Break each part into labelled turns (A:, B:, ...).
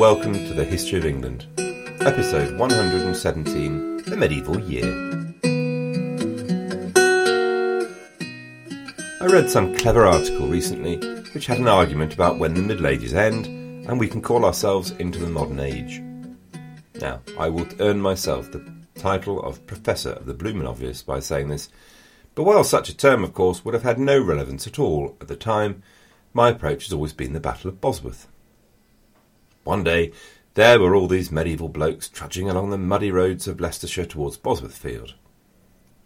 A: welcome to the History of England, episode 117 The Medieval Year. I read some clever article recently which had an argument about when the Middle Ages end and we can call ourselves into the modern age. Now, I will earn myself the title of Professor of the Bloomin' Obvious by saying this, but while such a term, of course, would have had no relevance at all at the time, my approach has always been the Battle of Bosworth. One day, there were all these medieval blokes trudging along the muddy roads of Leicestershire towards Bosworth Field.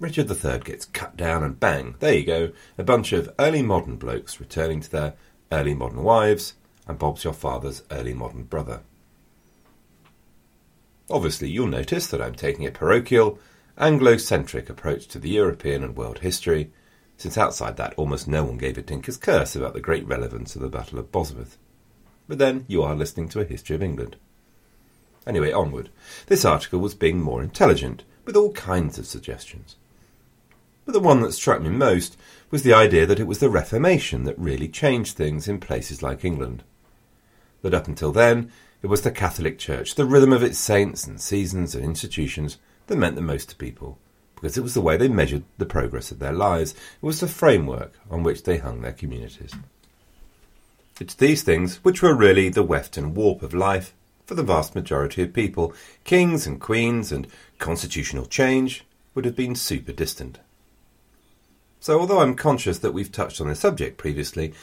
A: Richard III gets cut down, and bang, there you go, a bunch of early modern blokes returning to their early modern wives, and Bob's your father's early modern brother. Obviously, you'll notice that I'm taking a parochial, Anglo-centric approach to the European and world history, since outside that almost no one gave a tinker's curse about the great relevance of the Battle of Bosworth. But then you are listening to a history of England. Anyway, onward. This article was being more intelligent, with all kinds of suggestions. But the one that struck me most was the idea that it was the Reformation that really changed things in places like England. That up until then, it was the Catholic Church, the rhythm of its saints and seasons and institutions, that meant the most to people, because it was the way they measured the progress of their lives, it was the framework on which they hung their communities. It's these things which were really the weft and warp of life for the vast majority of people. Kings and queens and constitutional change would have been super distant. So, although I'm conscious that we've touched on the subject previously,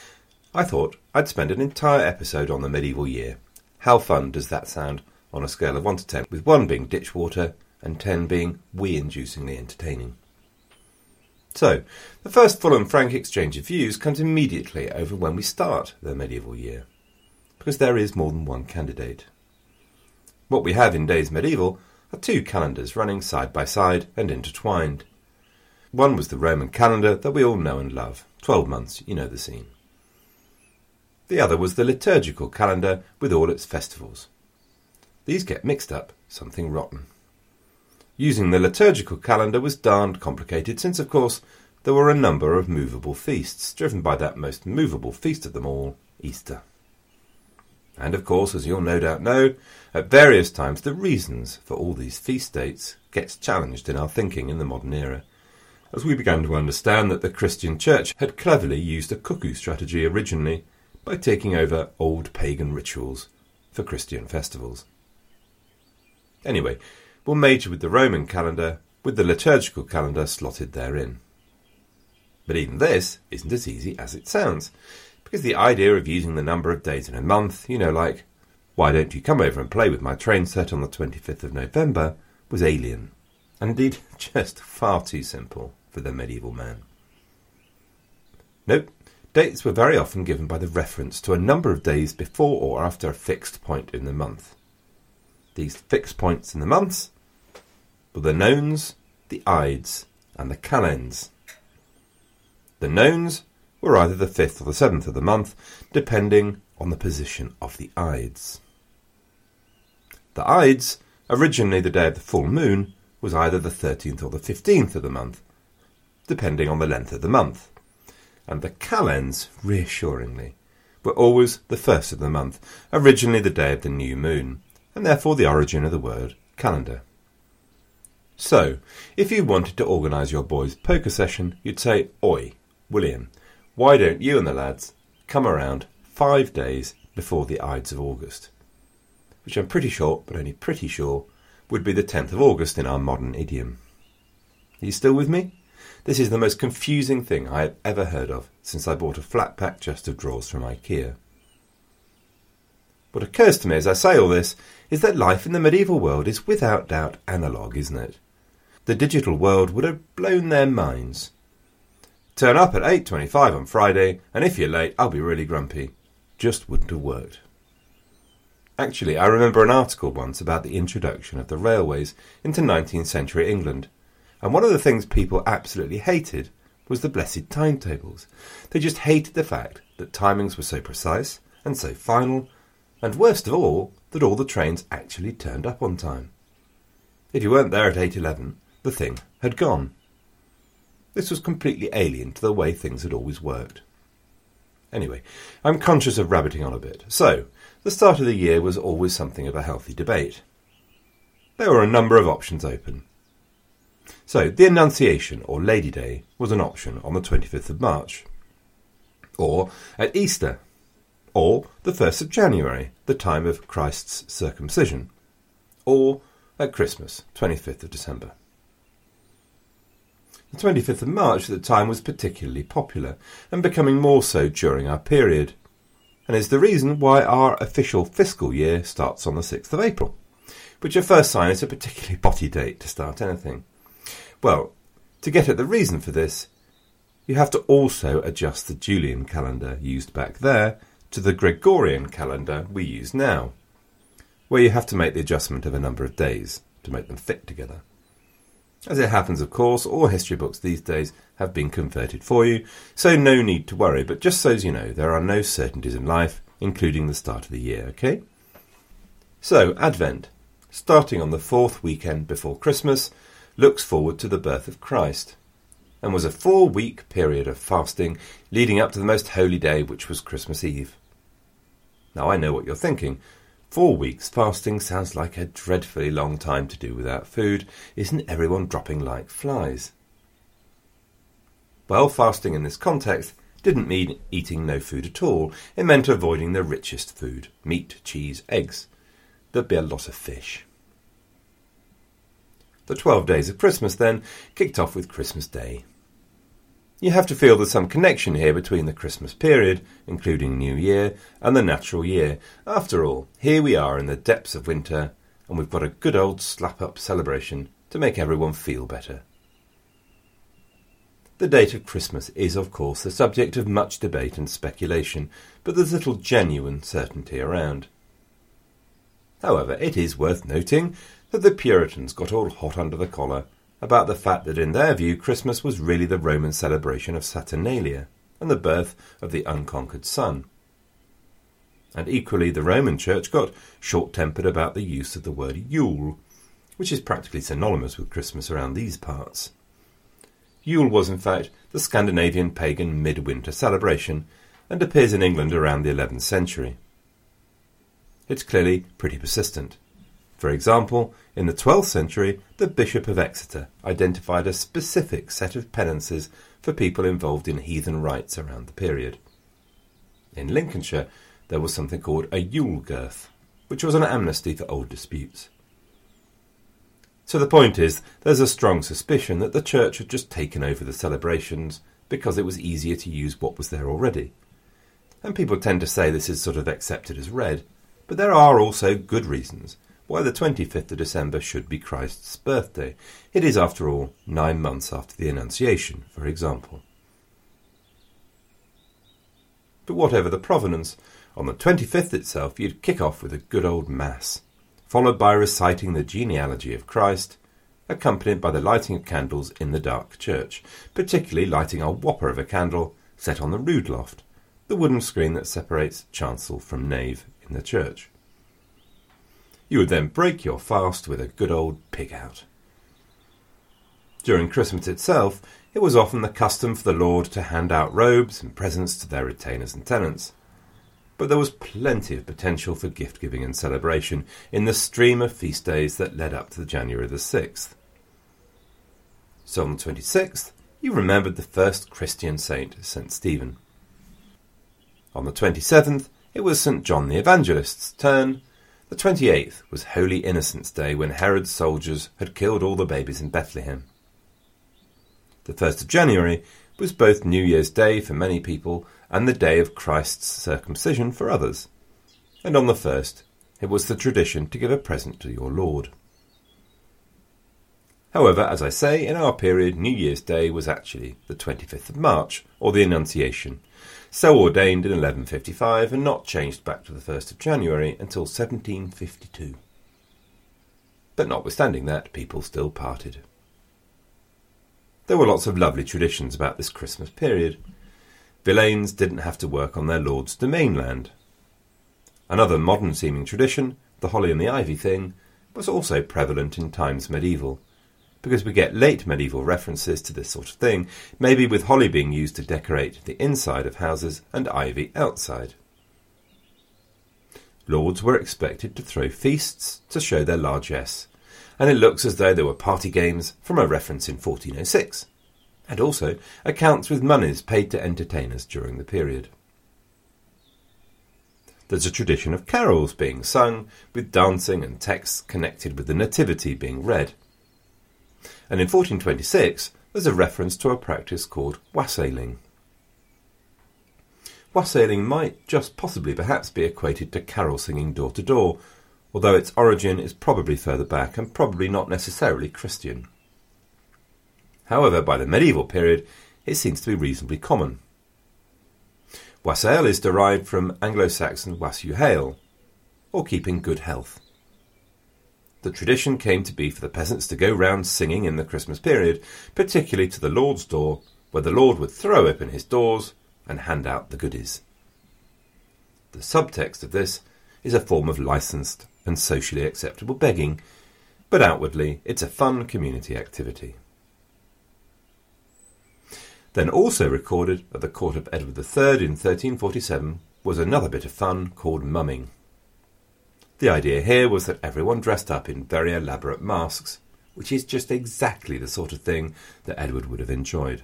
A: I thought I'd spend an entire episode on the medieval year. How fun does that sound on a scale of 1 to 10, with 1 being ditchwater and 10 being wee inducingly entertaining? So, the first full and frank exchange of views comes immediately over when we start the medieval year, because there is more than one candidate. What we have in days medieval are two calendars running side by side and intertwined. One was the Roman calendar that we all know and love, twelve months, you know the scene. The other was the liturgical calendar with all its festivals. These get mixed up, something rotten. Using the liturgical calendar was darned complicated, since, of course, there were a number of movable feasts, driven by that most movable feast of them all, Easter. And, of course, as you'll no doubt know, at various times the reasons for all these feast dates gets challenged in our thinking in the modern era, as we began to understand that the Christian Church had cleverly used a cuckoo strategy originally by taking over old pagan rituals for Christian festivals. Anyway, will major with the Roman calendar, with the liturgical calendar slotted therein. But even this isn't as easy as it sounds, because the idea of using the number of days in a month, you know, like, why don't you come over and play with my train set on the 25th of November, was alien, and indeed just far too simple for the medieval man. Nope, dates were very often given by the reference to a number of days before or after a fixed point in the month. These fixed points in the months were the nones, the ides, and the calends. The nones were either the fifth or the seventh of the month, depending on the position of the ides. The ides, originally the day of the full moon, was either the thirteenth or the fifteenth of the month, depending on the length of the month. And the calends, reassuringly, were always the first of the month, originally the day of the new moon, and therefore the origin of the word calendar. So, if you wanted to organise your boys' poker session, you'd say, Oi, William, why don't you and the lads come around five days before the Ides of August? Which I'm pretty sure, but only pretty sure, would be the 10th of August in our modern idiom. Are you still with me? This is the most confusing thing I have ever heard of since I bought a flat pack chest of drawers from IKEA. What occurs to me as I say all this is that life in the medieval world is without doubt analogue, isn't it? The digital world would have blown their minds. Turn up at 8.25 on Friday, and if you're late, I'll be really grumpy. Just wouldn't have worked. Actually, I remember an article once about the introduction of the railways into 19th century England, and one of the things people absolutely hated was the blessed timetables. They just hated the fact that timings were so precise and so final, and worst of all, that all the trains actually turned up on time. If you weren't there at 8.11, the thing had gone. This was completely alien to the way things had always worked. Anyway, I'm conscious of rabbiting on a bit. So, the start of the year was always something of a healthy debate. There were a number of options open. So, the Annunciation, or Lady Day, was an option on the 25th of March. Or at Easter. Or the 1st of January, the time of Christ's circumcision. Or at Christmas, 25th of December. The 25th of March at the time was particularly popular, and becoming more so during our period, and is the reason why our official fiscal year starts on the 6th of April, which at first sight is a particularly botty date to start anything. Well, to get at the reason for this, you have to also adjust the Julian calendar used back there to the Gregorian calendar we use now, where you have to make the adjustment of a number of days to make them fit together. As it happens, of course, all history books these days have been converted for you, so no need to worry, but just so as you know, there are no certainties in life, including the start of the year, okay? So, Advent, starting on the fourth weekend before Christmas, looks forward to the birth of Christ, and was a four week period of fasting leading up to the most holy day, which was Christmas Eve. Now, I know what you're thinking. Four weeks fasting sounds like a dreadfully long time to do without food. Isn't everyone dropping like flies? Well, fasting in this context didn't mean eating no food at all. It meant avoiding the richest food meat, cheese, eggs. There'd be a lot of fish. The twelve days of Christmas then kicked off with Christmas Day. You have to feel there's some connection here between the Christmas period, including New Year, and the natural year. After all, here we are in the depths of winter, and we've got a good old slap up celebration to make everyone feel better. The date of Christmas is, of course, the subject of much debate and speculation, but there's little genuine certainty around. However, it is worth noting that the Puritans got all hot under the collar about the fact that in their view Christmas was really the Roman celebration of Saturnalia and the birth of the unconquered Sun. And equally, the Roman Church got short tempered about the use of the word Yule, which is practically synonymous with Christmas around these parts. Yule was, in fact, the Scandinavian pagan midwinter celebration and appears in England around the 11th century. It's clearly pretty persistent. For example, in the 12th century, the Bishop of Exeter identified a specific set of penances for people involved in heathen rites around the period. In Lincolnshire, there was something called a Yule Girth, which was an amnesty for old disputes. So the point is, there's a strong suspicion that the church had just taken over the celebrations because it was easier to use what was there already. And people tend to say this is sort of accepted as read, but there are also good reasons why the 25th of December should be Christ's birthday. It is, after all, nine months after the Annunciation, for example. But whatever the provenance, on the 25th itself you'd kick off with a good old Mass, followed by reciting the genealogy of Christ, accompanied by the lighting of candles in the dark church, particularly lighting a whopper of a candle set on the rood loft, the wooden screen that separates chancel from nave in the church. You would then break your fast with a good old pig out. During Christmas itself, it was often the custom for the Lord to hand out robes and presents to their retainers and tenants. But there was plenty of potential for gift giving and celebration in the stream of feast days that led up to the January the 6th. So on the 26th, you remembered the first Christian saint, St. Stephen. On the 27th, it was St. John the Evangelist's turn, the 28th was Holy Innocents' Day when Herod's soldiers had killed all the babies in Bethlehem. The 1st of January was both New Year's Day for many people and the day of Christ's circumcision for others. And on the 1st, it was the tradition to give a present to your Lord. However, as I say, in our period, New Year's Day was actually the 25th of March, or the Annunciation, so ordained in 1155 and not changed back to the 1st of January until 1752. But notwithstanding that, people still parted. There were lots of lovely traditions about this Christmas period. Villeins didn't have to work on their lord's demesne land. Another modern seeming tradition, the holly and the ivy thing, was also prevalent in times medieval, because we get late medieval references to this sort of thing, maybe with holly being used to decorate the inside of houses and ivy outside. Lords were expected to throw feasts to show their largesse, and it looks as though there were party games from a reference in 1406, and also accounts with monies paid to entertainers during the period. There's a tradition of carols being sung, with dancing and texts connected with the Nativity being read. And in 1426, there's a reference to a practice called wassailing. Wassailing might just possibly perhaps be equated to carol singing door to door, although its origin is probably further back and probably not necessarily Christian. However, by the medieval period, it seems to be reasonably common. Wassail is derived from Anglo-Saxon wassail, or keeping good health. The tradition came to be for the peasants to go round singing in the Christmas period, particularly to the Lord's door, where the Lord would throw open his doors and hand out the goodies. The subtext of this is a form of licensed and socially acceptable begging, but outwardly it's a fun community activity. Then also recorded at the court of Edward III in 1347 was another bit of fun called mumming. The idea here was that everyone dressed up in very elaborate masks, which is just exactly the sort of thing that Edward would have enjoyed.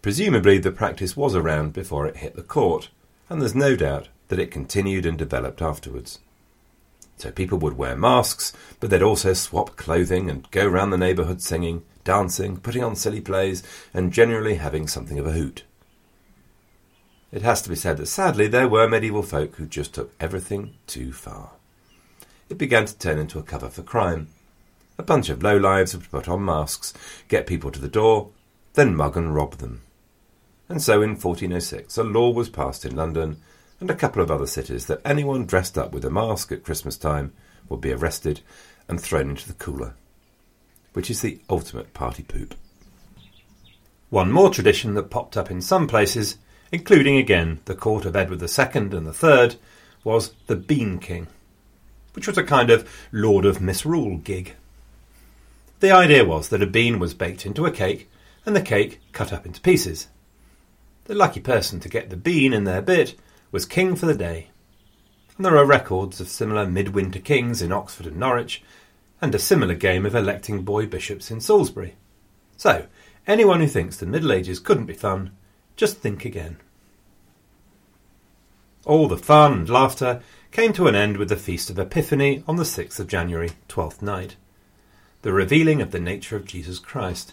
A: Presumably the practice was around before it hit the court, and there's no doubt that it continued and developed afterwards. So people would wear masks, but they'd also swap clothing and go round the neighbourhood singing, dancing, putting on silly plays, and generally having something of a hoot. It has to be said that sadly there were medieval folk who just took everything too far. It began to turn into a cover for crime. A bunch of lowlives would put on masks, get people to the door, then mug and rob them. And so in 1406 a law was passed in London and a couple of other cities that anyone dressed up with a mask at Christmas time would be arrested and thrown into the cooler, which is the ultimate party poop. One more tradition that popped up in some places, including again the court of Edward II and III, was the Bean King, which was a kind of Lord of Misrule gig. The idea was that a bean was baked into a cake and the cake cut up into pieces. The lucky person to get the bean in their bit was king for the day. And there are records of similar midwinter kings in Oxford and Norwich, and a similar game of electing boy bishops in Salisbury. So, anyone who thinks the Middle Ages couldn't be fun, just think again. All the fun and laughter came to an end with the Feast of Epiphany on the 6th of January, Twelfth Night, the revealing of the nature of Jesus Christ.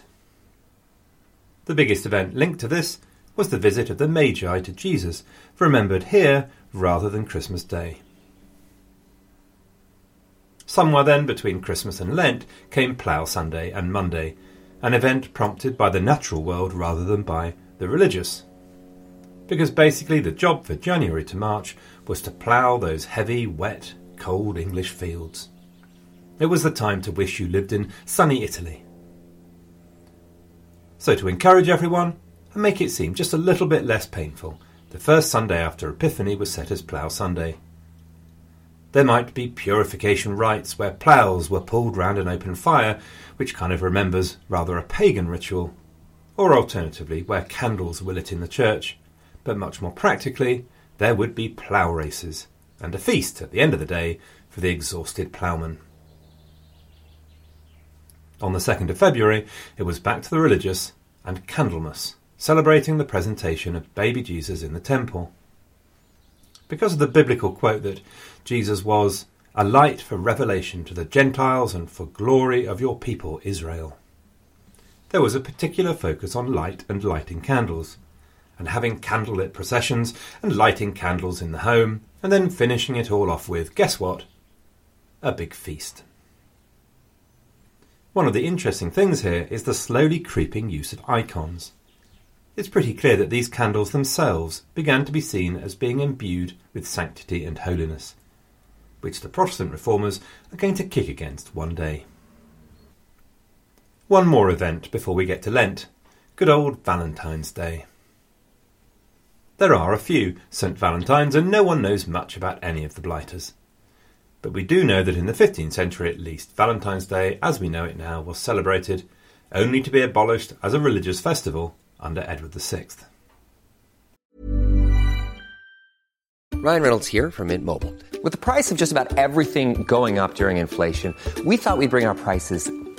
A: The biggest event linked to this was the visit of the Magi to Jesus, remembered here rather than Christmas Day. Somewhere then between Christmas and Lent came Plough Sunday and Monday, an event prompted by the natural world rather than by the religious. Because basically the job for January to March was to plough those heavy, wet, cold English fields. It was the time to wish you lived in sunny Italy. So, to encourage everyone, and make it seem just a little bit less painful, the first Sunday after Epiphany was set as Plough Sunday. There might be purification rites where ploughs were pulled round an open fire, which kind of remembers rather a pagan ritual, or alternatively where candles were lit in the church, but much more practically, there would be plough races, and a feast at the end of the day for the exhausted ploughman. On the 2nd of February, it was back to the religious and Candlemas celebrating the presentation of baby Jesus in the temple. Because of the biblical quote that Jesus was a light for revelation to the Gentiles and for glory of your people Israel. There was a particular focus on light and lighting candles, and having candlelit processions and lighting candles in the home, and then finishing it all off with, guess what? A big feast. One of the interesting things here is the slowly creeping use of icons. it's pretty clear that these candles themselves began to be seen as being imbued with sanctity and holiness, which the Protestant reformers are going to kick against one day. One more event before we get to Lent good old Valentine's Day. There are a few St. Valentines, and no one knows much about any of the blighters. But we do know that in the 15th century at least, Valentine's Day, as we know it now, was celebrated, only to be abolished as a religious festival under Edward VI.
B: Ryan Reynolds here from Mint Mobile. With the price of just about everything going up during inflation, we thought we'd bring our prices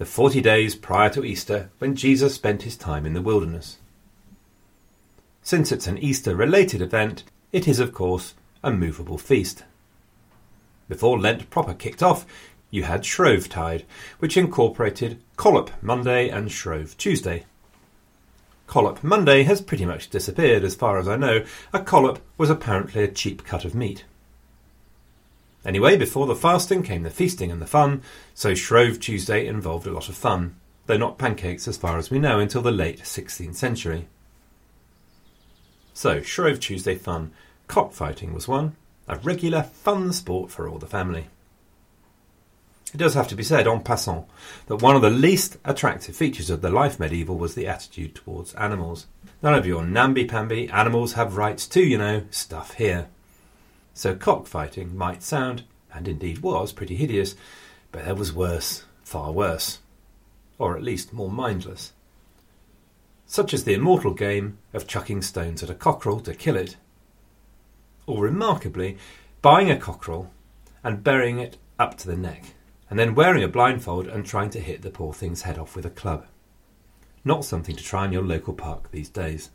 A: the 40 days prior to Easter when Jesus spent his time in the wilderness. Since it's an Easter related event, it is, of course, a movable feast. Before Lent proper kicked off, you had Shrovetide, which incorporated Collop Monday and Shrove Tuesday. Collop Monday has pretty much disappeared as far as I know. A collop was apparently a cheap cut of meat. Anyway, before the fasting came the feasting and the fun, so Shrove Tuesday involved a lot of fun, though not pancakes as far as we know until the late 16th century. So, Shrove Tuesday fun, cockfighting was one, a regular fun sport for all the family. It does have to be said, en passant, that one of the least attractive features of the life medieval was the attitude towards animals. None of your namby-pamby, animals have rights too, you know, stuff here. So cockfighting might sound, and indeed was, pretty hideous, but there was worse, far worse. Or at least more mindless. Such as the immortal game of chucking stones at a cockerel to kill it. Or remarkably, buying a cockerel and burying it up to the neck, and then wearing a blindfold and trying to hit the poor thing's head off with a club. Not something to try in your local park these days.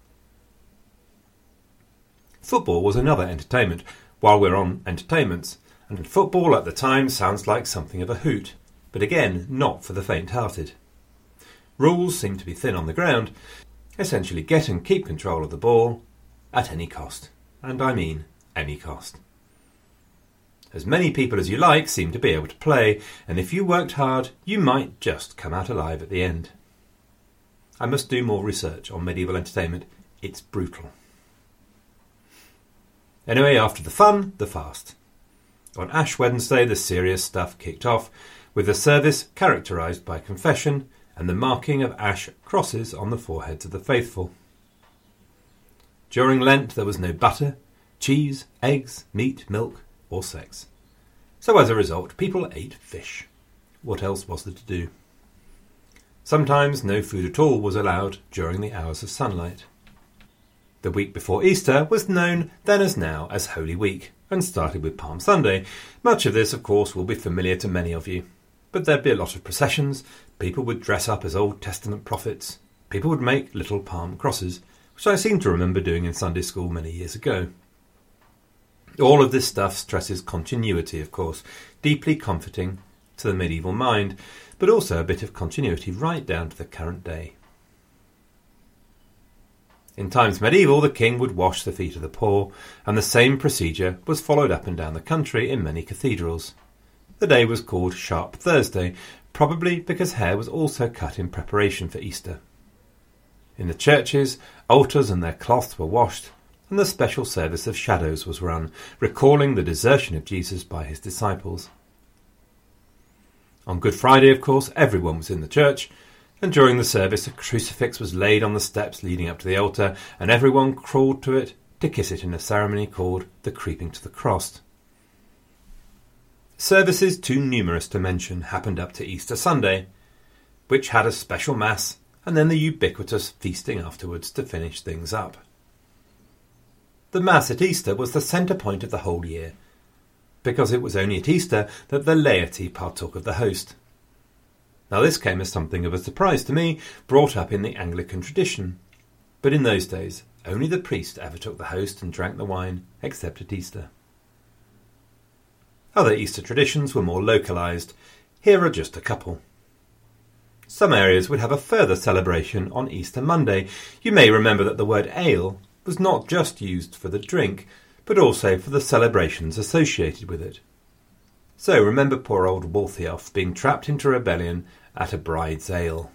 A: Football was another entertainment, while we're on entertainments, and football at the time sounds like something of a hoot, but again, not for the faint hearted. Rules seem to be thin on the ground, essentially get and keep control of the ball at any cost, and I mean any cost. As many people as you like seem to be able to play, and if you worked hard, you might just come out alive at the end. I must do more research on medieval entertainment. It's brutal. Anyway, after the fun, the fast. On Ash Wednesday, the serious stuff kicked off, with a service characterised by confession and the marking of ash crosses on the foreheads of the faithful. During Lent, there was no butter, cheese, eggs, meat, milk, or sex. So as a result, people ate fish. What else was there to do? Sometimes no food at all was allowed during the hours of sunlight. The week before Easter was known then as now as Holy Week, and started with Palm Sunday. Much of this, of course, will be familiar to many of you. But there'd be a lot of processions, people would dress up as Old Testament prophets, people would make little palm crosses, which I seem to remember doing in Sunday school many years ago. All of this stuff stresses continuity, of course, deeply comforting to the medieval mind, but also a bit of continuity right down to the current day. In times medieval, the king would wash the feet of the poor, and the same procedure was followed up and down the country in many cathedrals. The day was called Shere Thursday, probably because hair was also cut in preparation for Easter. In the churches, altars and their cloths were washed, and the special service of shadows was run, recalling the desertion of Jesus by his disciples. On Good Friday, of course, everyone was in the church, and during the service a crucifix was laid on the steps leading up to the altar, and everyone crawled to it to kiss it in a ceremony called the creeping to the cross. Services too numerous to mention happened up to Easter Sunday, which had a special Mass and then the ubiquitous feasting afterwards to finish things up. The Mass at Easter was the centre point of the whole year, because it was only at Easter that the laity partook of the host. Now, this came as something of a surprise to me, brought up in the Anglican tradition. But in those days, only the priest ever took the host and drank the wine, except at Easter. Other Easter traditions were more localised. Here are just a couple. Some areas would have a further celebration on Easter Monday. You may remember that the word ale was not just used for the drink, but also for the celebrations associated with it. So remember poor old Waltheof being trapped into rebellion at a bride's ale.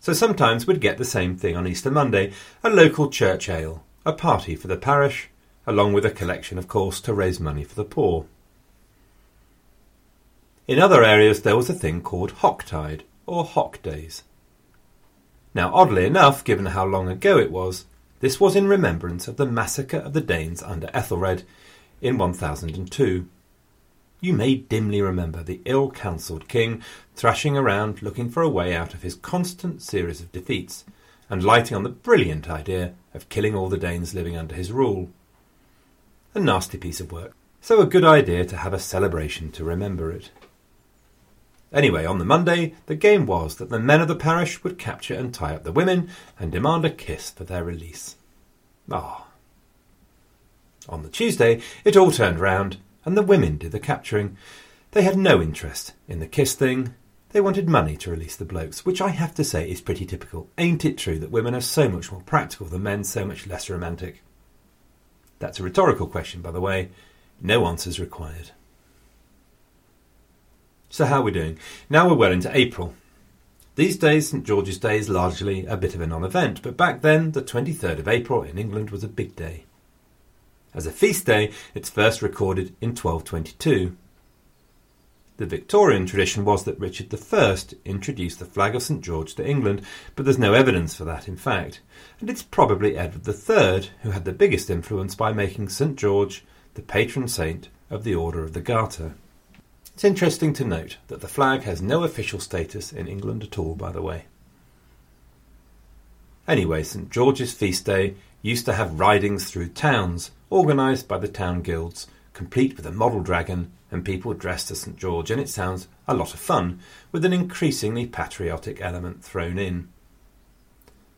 A: So sometimes we'd get the same thing on Easter Monday, a local church ale, a party for the parish, along with a collection, of course, to raise money for the poor. In other areas there was a thing called Hocktide, or Hock Days. Now, oddly enough, given how long ago it was, this was in remembrance of the massacre of the Danes under Ethelred in 1002. You may dimly remember the ill counselled king thrashing around looking for a way out of his constant series of defeats, and lighting on the brilliant idea of killing all the Danes living under his rule. A nasty piece of work, so a good idea to have a celebration to remember it. Anyway, on the Monday, the game was that the men of the parish would capture and tie up the women and demand a kiss for their release. Ah. On the Tuesday, it all turned round, and the women did the capturing. They had no interest in the kiss thing. They wanted money to release the blokes, which I have to say is pretty typical. Ain't it true that women are so much more practical than men, so much less romantic? That's a rhetorical question, by the way. No answers required. So how are we doing? Now we're well into April. These days, St George's Day is largely a bit of a non-event, but back then, the 23rd of April in England was a big day. As a feast day, it's first recorded in 1222. The Victorian tradition was that Richard I introduced the flag of St George to England, but there's no evidence for that, in fact, and it's probably Edward III who had the biggest influence by making St George the patron saint of the Order of the Garter. It's interesting to note that the flag has no official status in England at all, by the way. Anyway, St George's feast day used to have ridings through towns, organised by the town guilds, complete with a model dragon and people dressed as St George, and it sounds a lot of fun, with an increasingly patriotic element thrown in.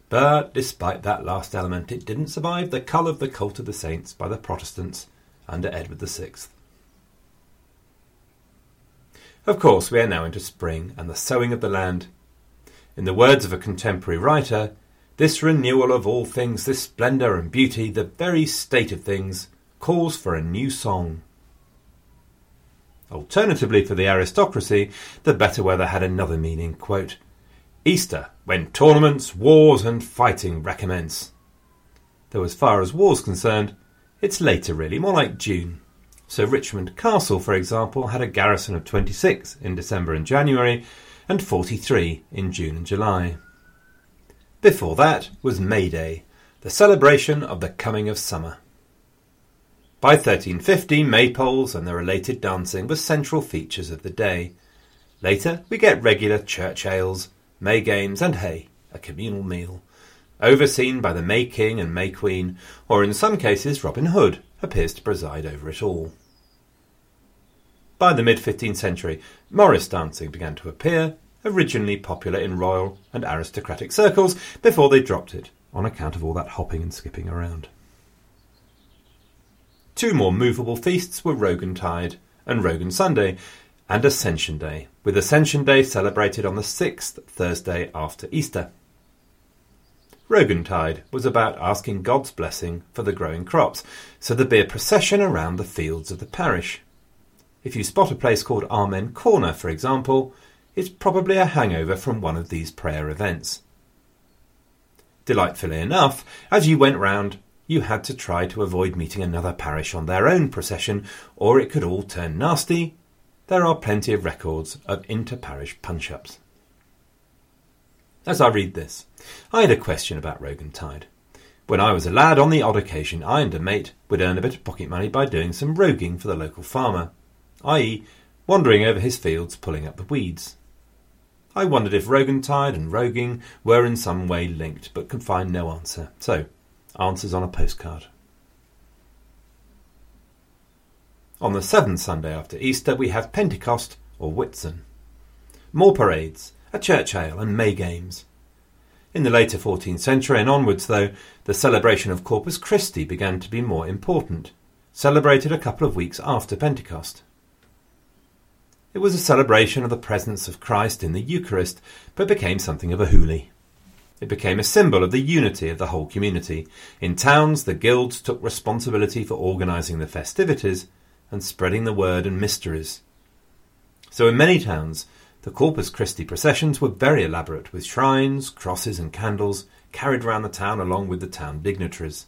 A: But despite that last element, it didn't survive the cull of the cult of the saints by the Protestants under Edward VI. Of course, we are now into spring and the sowing of the land. In the words of a contemporary writer, this renewal of all things, this splendour and beauty, the very state of things, calls for a new song. Alternatively, for the aristocracy, the better weather had another meaning. Quote, Easter, when tournaments, wars, and fighting recommence. Though, as far as war's concerned, it's later, really, more like June. So Richmond Castle, for example, had a garrison of 26 in December and January and 43 in June and July. Before that was May Day, the celebration of the coming of summer. By 1350, maypoles and the related dancing were central features of the day. Later, we get regular church ales, May games, and hay, a communal meal, overseen by the May King and May Queen, or in some cases Robin Hood, appears to preside over it all. By the mid 15th century, Morris dancing began to appear, originally popular in royal and aristocratic circles, before they dropped it on account of all that hopping and skipping around. Two more movable feasts were Rogationtide and Rogation Sunday, and Ascension Day, with Ascension Day celebrated on the sixth Thursday after Easter. Rogationtide was about asking God's blessing for the growing crops, so there'd be a procession around the fields of the parish. If you spot a place called Amen Corner, for example, it's probably a hangover from one of these prayer events. Delightfully enough, as you went round, you had to try to avoid meeting another parish on their own procession, or it could all turn nasty. There are plenty of records of inter parish punch ups. As I read this, I had a question about Rogationtide. When I was a lad, on the odd occasion, I and a mate would earn a bit of pocket money by doing some roguing for the local farmer, i.e., wandering over his fields pulling up the weeds. I wondered if Rogationtide and roguing were in some way linked, but could find no answer. So, answers on a postcard. On the seventh Sunday after Easter, we have Pentecost or Whitsun. More parades, a church ale, and May games. In the later 14th century and onwards, though, the celebration of Corpus Christi began to be more important, celebrated a couple of weeks after Pentecost. It was a celebration of the presence of Christ in the Eucharist, but became something of a hooly. It became a symbol of the unity of the whole community. In towns, the guilds took responsibility for organising the festivities and spreading the word and mysteries. So in many towns, the Corpus Christi processions were very elaborate, with shrines, crosses, and candles carried round the town along with the town dignitaries.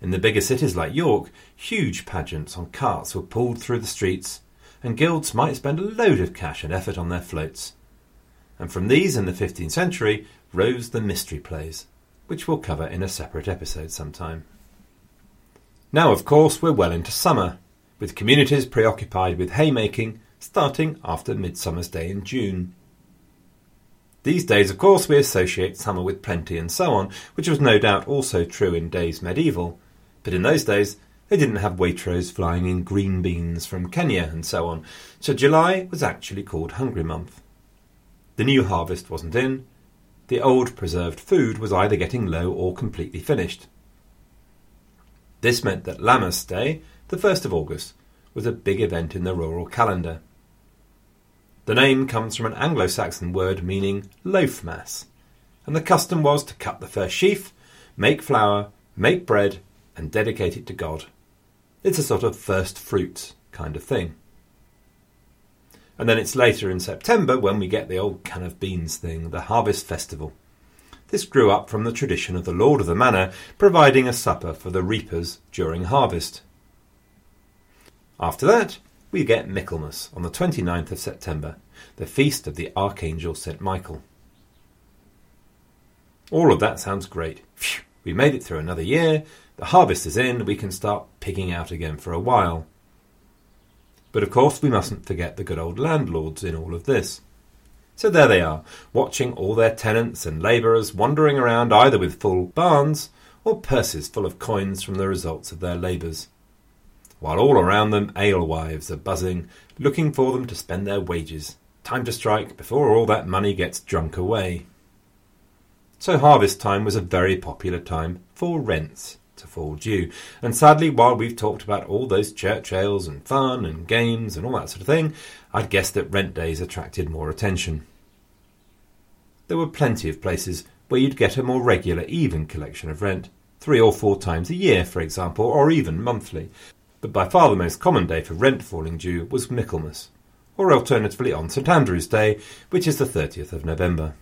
A: In the bigger cities like York, huge pageants on carts were pulled through the streets, and guilds might spend a load of cash and effort on their floats. And from these in the 15th century rose the mystery plays, which we'll cover in a separate episode sometime. Now, of course, we're well into summer, with communities preoccupied with haymaking starting after Midsummer's Day in June. These days, of course, we associate summer with plenty and so on, which was no doubt also true in days medieval, but in those days they didn't have Waitrose flying in green beans from Kenya and so on, so July was actually called Hungry Month. The new harvest wasn't in, the old preserved food was either getting low or completely finished. This meant that Lammas Day, the 1st of August, was a big event in the rural calendar. The name comes from an Anglo Saxon word meaning loaf mass, and the custom was to cut the first sheaf, make flour, make bread, and dedicate it to God. It's a sort of first fruits kind of thing. And then it's later in September when we get the old can of beans thing, the harvest festival. This grew up from the tradition of the Lord of the Manor providing a supper for the reapers during harvest. After that, we get Michaelmas on the 29th of September, the feast of the Archangel St. Michael. All of that sounds great. Phew, we made it through another year, the harvest is in, we can start pigging out again for a while. But of course, we mustn't forget the good old landlords in all of this. So there they are, watching all their tenants and labourers wandering around either with full barns or purses full of coins from the results of their labours while all around them alewives are buzzing, looking for them to spend their wages. Time to strike before all that money gets drunk away. So harvest time was a very popular time for rents to fall due. And sadly, while we've talked about all those church ales and fun and games and all that sort of thing, I'd guess that rent days attracted more attention. There were plenty of places where you'd get a more regular, even collection of rent, three or four times a year, for example, or even monthly, but by far the most common day for rent falling due was Michaelmas, or alternatively on St Andrew's Day, which is the 30th of November.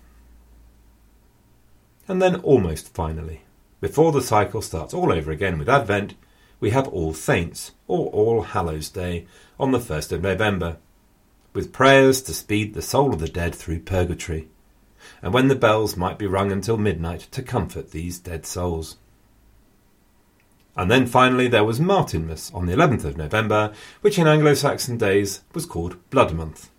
A: And then almost finally, before the cycle starts all over again with Advent, we have All Saints, or All Hallows Day, on the 1st of November, with prayers to speed the soul of the dead through purgatory, and when the bells might be rung until midnight to comfort these dead souls. And then finally there was Martinmas on the 11th of November, which in Anglo Saxon days was called Blood Month.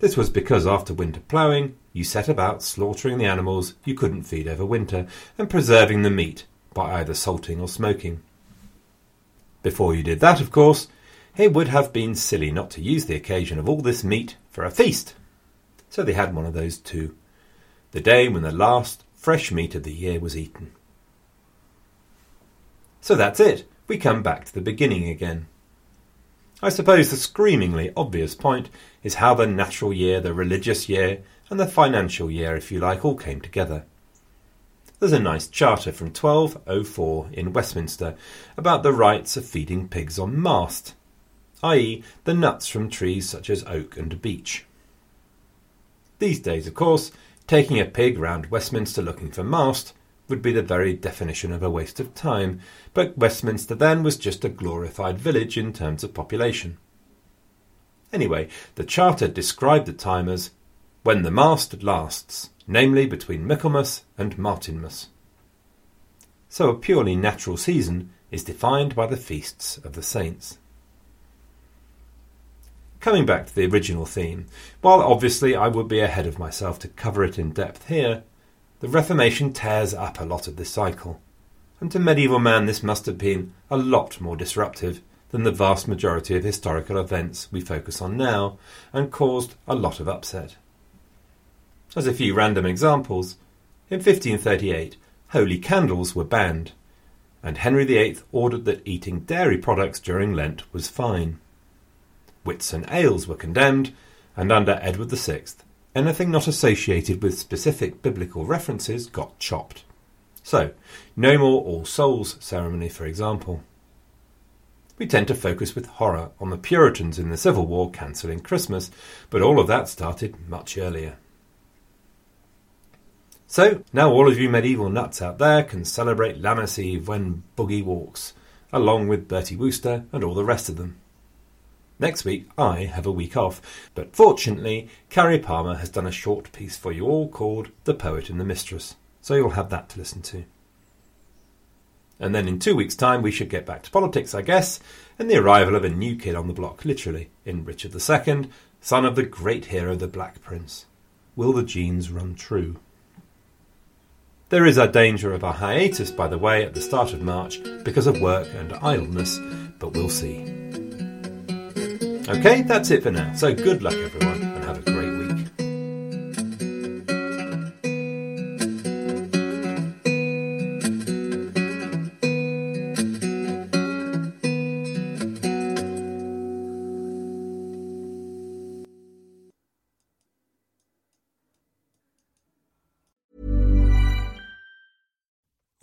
A: This was because after winter ploughing, you set about slaughtering the animals you couldn't feed over winter and preserving the meat by either salting or smoking. Before you did that, of course, it would have been silly not to use the occasion of all this meat for a feast. So they had one of those too, the day when the last fresh meat of the year was eaten. So that's it. We come back to the beginning again. I suppose the screamingly obvious point is how the natural year, the religious year, and the financial year, if you like, all came together. There's a nice charter from 1204 in Westminster about the rights of feeding pigs on mast, i.e., the nuts from trees such as oak and beech. These days, of course, taking a pig round Westminster looking for mast would be the very definition of a waste of time, but Westminster then was just a glorified village in terms of population. Anyway, the Charter described the time as when the mast lasts, namely between Michaelmas and Martinmas. So a purely natural season is defined by the feasts of the saints. Coming back to the original theme, while obviously I would be ahead of myself to cover it in depth here, the Reformation tears up a lot of this cycle, and to medieval man this must have been a lot more disruptive than the vast majority of historical events we focus on now, and caused a lot of upset. As a few random examples, In 1538, holy candles were banned, and Henry VIII ordered that eating dairy products during Lent was fine. Whitsun ales were condemned, and under Edward VI, anything not associated with specific biblical references got chopped. So, no more All Souls ceremony, for example. We tend to focus with horror on the Puritans in the Civil War cancelling Christmas, but all of that started much earlier. So, now all of you medieval nuts out there can celebrate Lammas Eve when Boogie walks, along with Bertie Wooster and all the rest of them. Next week, I have a week off, but fortunately, Carrie Palmer has done a short piece for you all called The Poet and the Mistress, so you'll have that to listen to. And then in two weeks' time, we should get back to politics, I guess, and the arrival of a new kid on the block, literally, in Richard II, son of the great hero, the Black Prince. Will the genes run true? There is a danger of a hiatus, by the way, at the start of March because of work and idleness, but we'll see. Okay, that's it for now. So good luck, everyone, and have a great